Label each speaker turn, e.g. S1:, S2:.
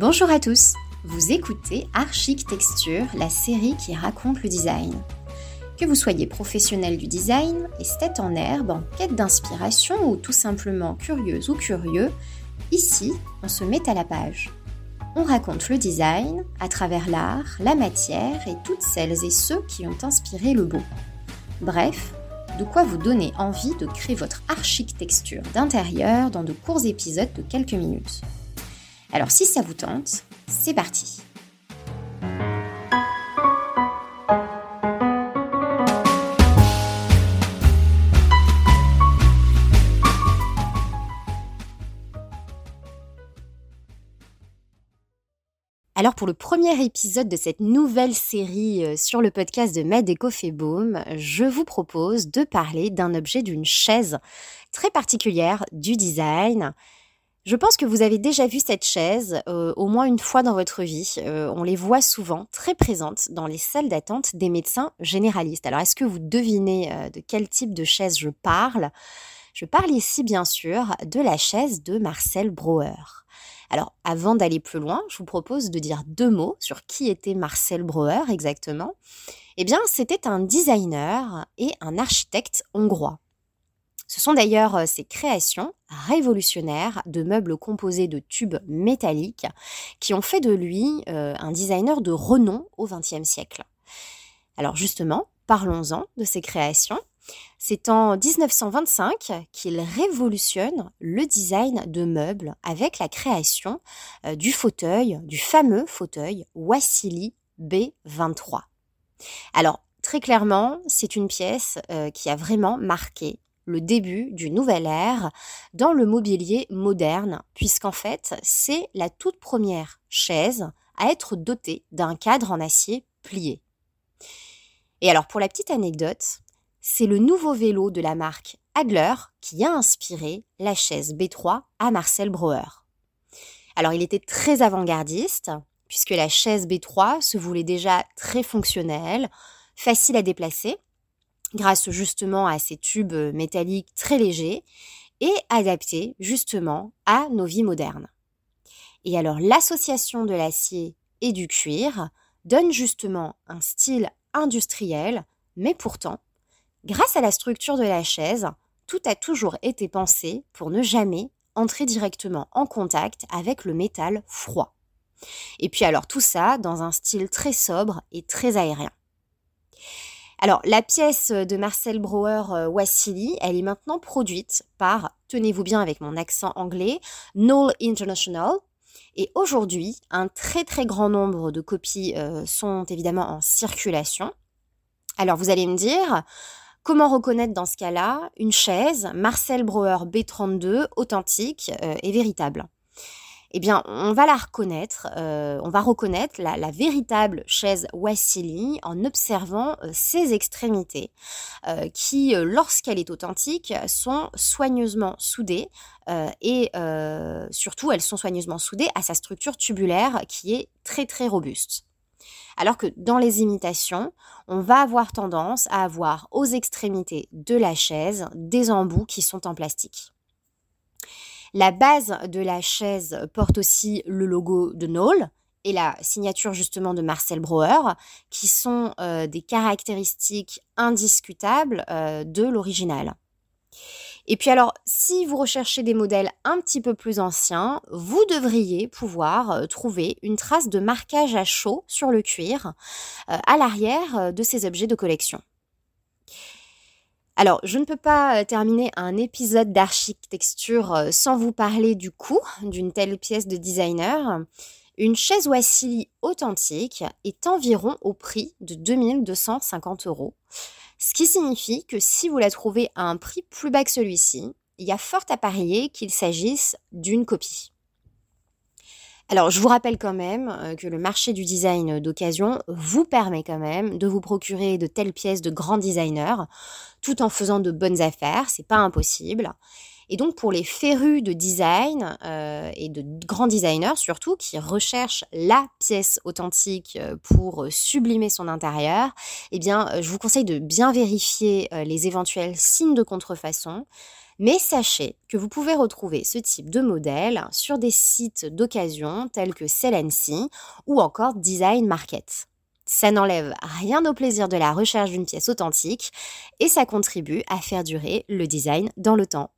S1: Bonjour à tous, vous écoutez Architecture, la série qui raconte le design. Que vous soyez professionnel du design, esthète en herbe, en quête d'inspiration ou tout simplement curieuse ou curieux, ici, on se met à la page. On raconte le design à travers l'art, la matière et toutes celles et ceux qui ont inspiré le beau. Bref, de quoi vous donner envie de créer votre architecture d'intérieur dans de courts épisodes de quelques minutes. Alors si ça vous tente, c'est parti Alors pour le premier épisode de cette nouvelle série euh, sur le podcast de Med Boom, je vous propose de parler d'un objet d'une chaise très particulière du design. Je pense que vous avez déjà vu cette chaise euh, au moins une fois dans votre vie. Euh, on les voit souvent très présentes dans les salles d'attente des médecins généralistes. Alors est-ce que vous devinez de quel type de chaise je parle? Je parle ici bien sûr de la chaise de Marcel Brouwer. Alors, avant d'aller plus loin, je vous propose de dire deux mots sur qui était Marcel Breuer exactement. Eh bien, c'était un designer et un architecte hongrois. Ce sont d'ailleurs ces créations révolutionnaires de meubles composés de tubes métalliques qui ont fait de lui un designer de renom au XXe siècle. Alors justement, parlons-en de ces créations. C'est en 1925 qu'il révolutionne le design de meubles avec la création du fauteuil, du fameux fauteuil Wassily B23. Alors, très clairement, c'est une pièce qui a vraiment marqué le début du nouvel ère dans le mobilier moderne, puisqu'en fait, c'est la toute première chaise à être dotée d'un cadre en acier plié. Et alors, pour la petite anecdote, c'est le nouveau vélo de la marque Adler qui a inspiré la chaise B3 à Marcel Breuer. Alors il était très avant-gardiste, puisque la chaise B3 se voulait déjà très fonctionnelle, facile à déplacer, grâce justement à ses tubes métalliques très légers, et adaptés justement à nos vies modernes. Et alors l'association de l'acier et du cuir donne justement un style industriel, mais pourtant Grâce à la structure de la chaise, tout a toujours été pensé pour ne jamais entrer directement en contact avec le métal froid. Et puis alors tout ça dans un style très sobre et très aérien. Alors la pièce de Marcel Brouwer euh, Wassily, elle est maintenant produite par, tenez-vous bien avec mon accent anglais, Knoll International. Et aujourd'hui, un très très grand nombre de copies euh, sont évidemment en circulation. Alors vous allez me dire, Comment reconnaître dans ce cas-là une chaise Marcel Breuer B32 authentique euh, et véritable? Eh bien, on va la reconnaître, euh, on va reconnaître la, véritable chaise Wassily en observant euh, ses extrémités, qui, lorsqu'elle est authentique, sont soigneusement soudées et surtout, elles sont soigneusement soudées à sa structure tubulaire qui est très très robuste. Alors que dans les imitations, on va avoir tendance à avoir aux extrémités de la chaise des embouts qui sont en plastique. La base de la chaise porte aussi le logo de Knoll et la signature justement de Marcel Breuer, qui sont euh, des caractéristiques indiscutables euh, de l'original. Et puis alors, si vous recherchez des modèles un petit peu plus anciens, vous devriez pouvoir euh, trouver une trace de marquage à chaud sur le cuir à l'arrière de ces objets de collection. Alors, je ne peux pas terminer un épisode d'architecture sans vous parler du coût d'une telle pièce de designer. Une chaise Wassily authentique est environ au prix de 2250 euros. Ce qui signifie que si vous la trouvez à un prix plus bas que celui-ci, il y a fort à parier qu'il s'agisse d'une copie. Alors, je vous rappelle quand même euh, que le marché du design d'occasion vous permet quand même de vous procurer de telles pièces de grands designers, tout en faisant de bonnes affaires, c'est pas impossible. Et donc pour les férus de design euh, et de grands designers surtout qui recherchent la pièce authentique euh, pour sublimer son intérieur, eh bien euh, je vous conseille de bien vérifier les éventuels signes de contrefaçon. Mais sachez que vous pouvez retrouver ce type de modèle sur des sites d'occasion tels que Celency ou encore Design Market. Ça n'enlève rien au plaisir de la recherche d'une pièce authentique et ça contribue à faire durer le design dans le temps.